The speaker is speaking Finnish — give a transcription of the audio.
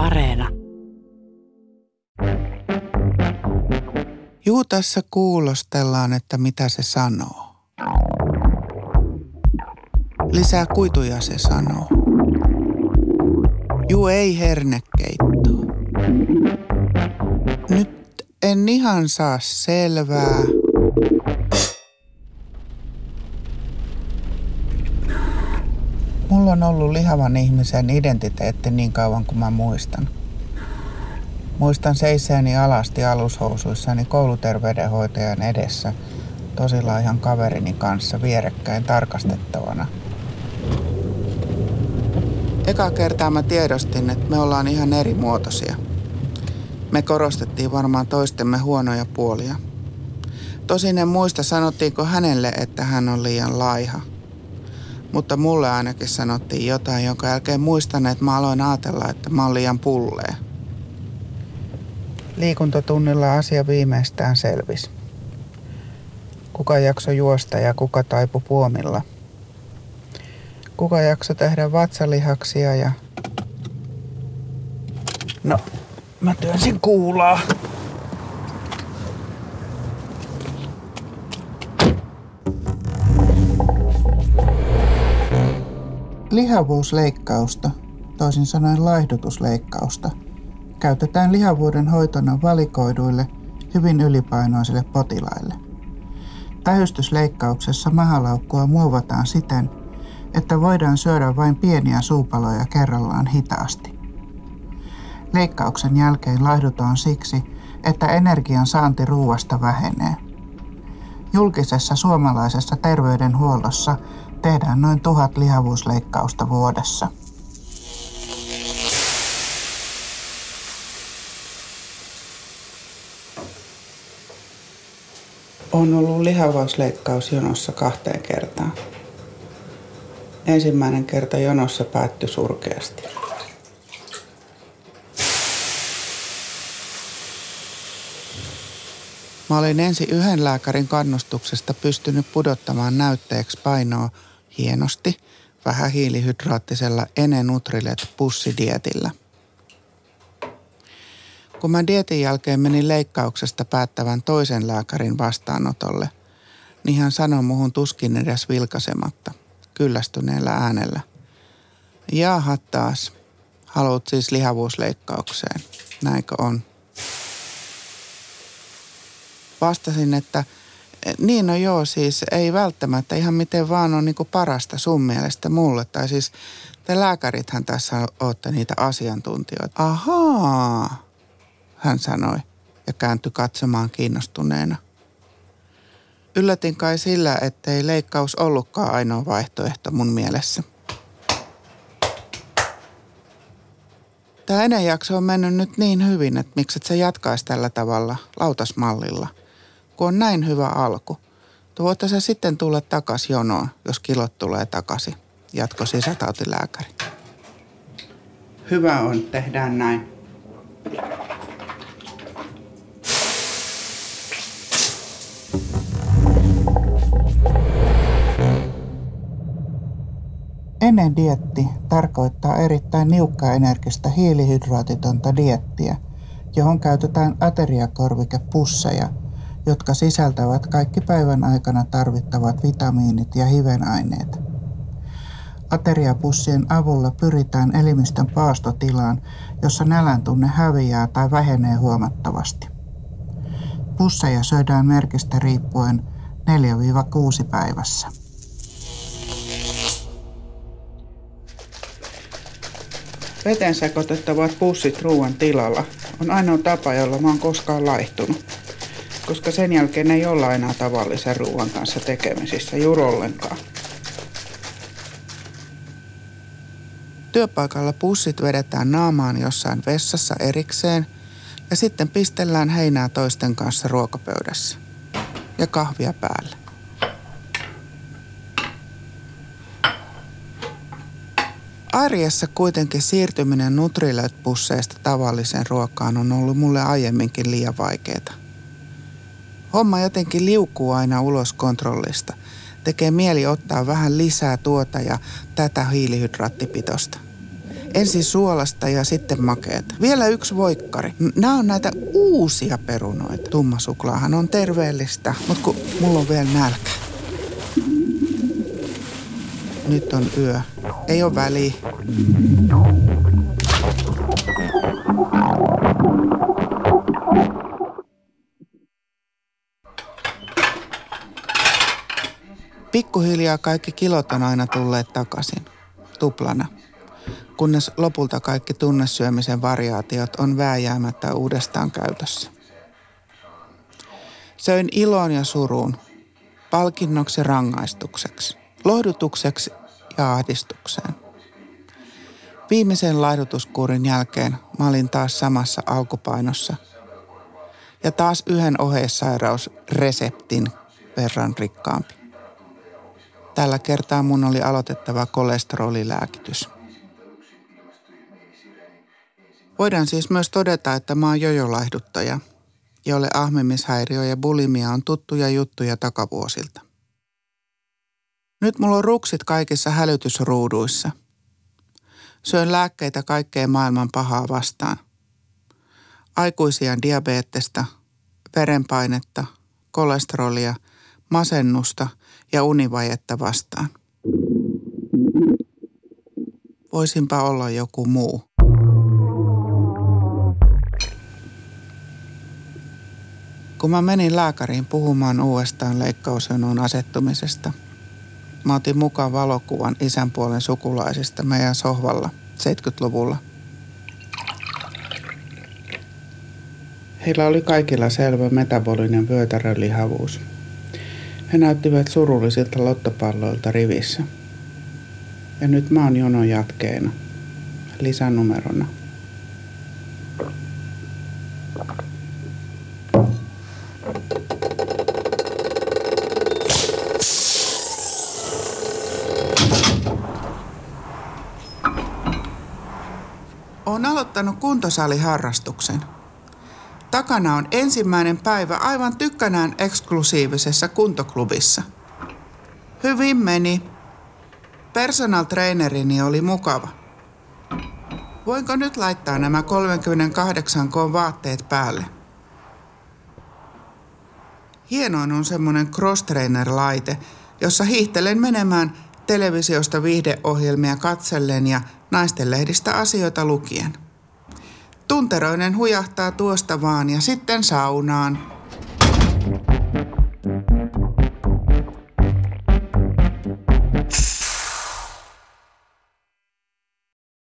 Areena. Juu, tässä kuulostellaan, että mitä se sanoo. Lisää kuituja se sanoo. Juu, ei hernekeittoa. Nyt en ihan saa selvää. On ollut lihavan ihmisen identiteetti niin kauan kuin mä muistan. Muistan seiseeni alasti alushousuissani kouluterveydenhoitajan edessä tosilaihan kaverini kanssa vierekkäin tarkastettavana. Eka kertaa mä tiedostin, että me ollaan ihan eri muotoisia. Me korostettiin varmaan toistemme huonoja puolia. Tosin en muista sanottiinko hänelle, että hän on liian laiha – mutta mulle ainakin sanottiin jotain, jonka jälkeen muistan, että mä aloin ajatella, että mä oon liian pullee. Liikuntatunnilla asia viimeistään selvisi. Kuka jakso juosta ja kuka taipu puomilla. Kuka jakso tehdä vatsalihaksia ja... No, mä työnsin kuulaa. Lihavuusleikkausta, toisin sanoen laihdutusleikkausta, käytetään lihavuuden hoitona valikoiduille, hyvin ylipainoisille potilaille. Tähystysleikkauksessa mahalaukkua muovataan siten, että voidaan syödä vain pieniä suupaloja kerrallaan hitaasti. Leikkauksen jälkeen laihdutaan siksi, että energian saanti ruuasta vähenee. Julkisessa suomalaisessa terveydenhuollossa tehdään noin tuhat lihavuusleikkausta vuodessa. On ollut lihavuusleikkaus jonossa kahteen kertaan. Ensimmäinen kerta jonossa päättyi surkeasti. Mä olin ensin yhden lääkärin kannustuksesta pystynyt pudottamaan näytteeksi painoa hienosti vähän hiilihydraattisella Enenutrilet pussidietillä. Kun mä dietin jälkeen menin leikkauksesta päättävän toisen lääkärin vastaanotolle, niin hän sanoi muhun tuskin edes vilkasematta, kyllästyneellä äänellä. Jaaha taas, haluat siis lihavuusleikkaukseen, näinkö on? Vastasin, että – niin no joo, siis ei välttämättä ihan miten vaan on niinku parasta sun mielestä mulle. Tai siis te lääkärithän tässä olette niitä asiantuntijoita. Ahaa, hän sanoi ja kääntyi katsomaan kiinnostuneena. Yllätin kai sillä, ettei leikkaus ollutkaan ainoa vaihtoehto mun mielessä. Tämä ennen jakso on mennyt nyt niin hyvin, että mikset se jatkaisi tällä tavalla lautasmallilla – kun on näin hyvä alku. Tuota se sitten tulla takas jonoon, jos kilot tulee takaisin, jatko sisätautilääkäri. Hyvä on, tehdään näin. Ennen dietti tarkoittaa erittäin niukkaenergistä hiilihydraatitonta diettiä, johon käytetään ateriakorvikepusseja – jotka sisältävät kaikki päivän aikana tarvittavat vitamiinit ja hivenaineet. Ateriapussien avulla pyritään elimistön paastotilaan, jossa nälän tunne häviää tai vähenee huomattavasti. Pusseja syödään merkistä riippuen 4-6 päivässä. Veteen sekoitettavat pussit ruoan tilalla on ainoa tapa, jolla mä oon koskaan laihtunut koska sen jälkeen ei olla enää tavallisen ruoan kanssa tekemisissä juuri ollenkaan. Työpaikalla pussit vedetään naamaan jossain vessassa erikseen ja sitten pistellään heinää toisten kanssa ruokapöydässä ja kahvia päälle. Arjessa kuitenkin siirtyminen Nutrilite-pusseista tavalliseen ruokaan on ollut mulle aiemminkin liian vaikeaa. Homma jotenkin liukuu aina ulos kontrollista. Tekee mieli ottaa vähän lisää tuota ja tätä hiilihydraattipitosta. Ensin suolasta ja sitten makeeta. Vielä yksi voikkari. Nämä on näitä uusia perunoita. Tummasuklaahan on terveellistä, mutta kun mulla on vielä nälkä. Nyt on yö. Ei ole väliä. Pikkuhiljaa kaikki kilot on aina tulleet takaisin, tuplana, kunnes lopulta kaikki tunnesyömisen variaatiot on vääjäämättä uudestaan käytössä. Söin iloon ja suruun, palkinnoksi rangaistukseksi, lohdutukseksi ja ahdistukseen. Viimeisen laihdutuskuurin jälkeen mä olin taas samassa alkupainossa. Ja taas yhden oheissairaus reseptin verran rikkaampi. Tällä kertaa mun oli aloitettava kolesterolilääkitys. Voidaan siis myös todeta, että mä oon jojolaihduttaja, jolle ahmimishäiriö ja bulimia on tuttuja juttuja takavuosilta. Nyt mulla on ruksit kaikissa hälytysruuduissa. Syön lääkkeitä kaikkeen maailman pahaa vastaan. Aikuisia diabetesta, verenpainetta, kolesterolia, masennusta ja univajetta vastaan. Voisinpa olla joku muu. Kun mä menin lääkäriin puhumaan uudestaan leikkausjonon asettumisesta, mä otin mukaan valokuvan isän puolen sukulaisista meidän sohvalla 70-luvulla. Heillä oli kaikilla selvä metabolinen vyötärölihavuus. He näyttivät surullisilta lottopalloilta rivissä. Ja nyt mä oon jonon jatkeena, lisänumerona. Olen aloittanut kuntosaliharrastuksen. Takana on ensimmäinen päivä aivan tykkänään eksklusiivisessa kuntoklubissa. Hyvin meni. Personal trainerini oli mukava. Voinko nyt laittaa nämä 38 k vaatteet päälle? Hienoin on semmonen cross-trainer-laite, jossa hiihtelen menemään televisiosta viihdeohjelmia katsellen ja naistenlehdistä asioita lukien. Tunteroinen hujahtaa tuosta vaan ja sitten saunaan.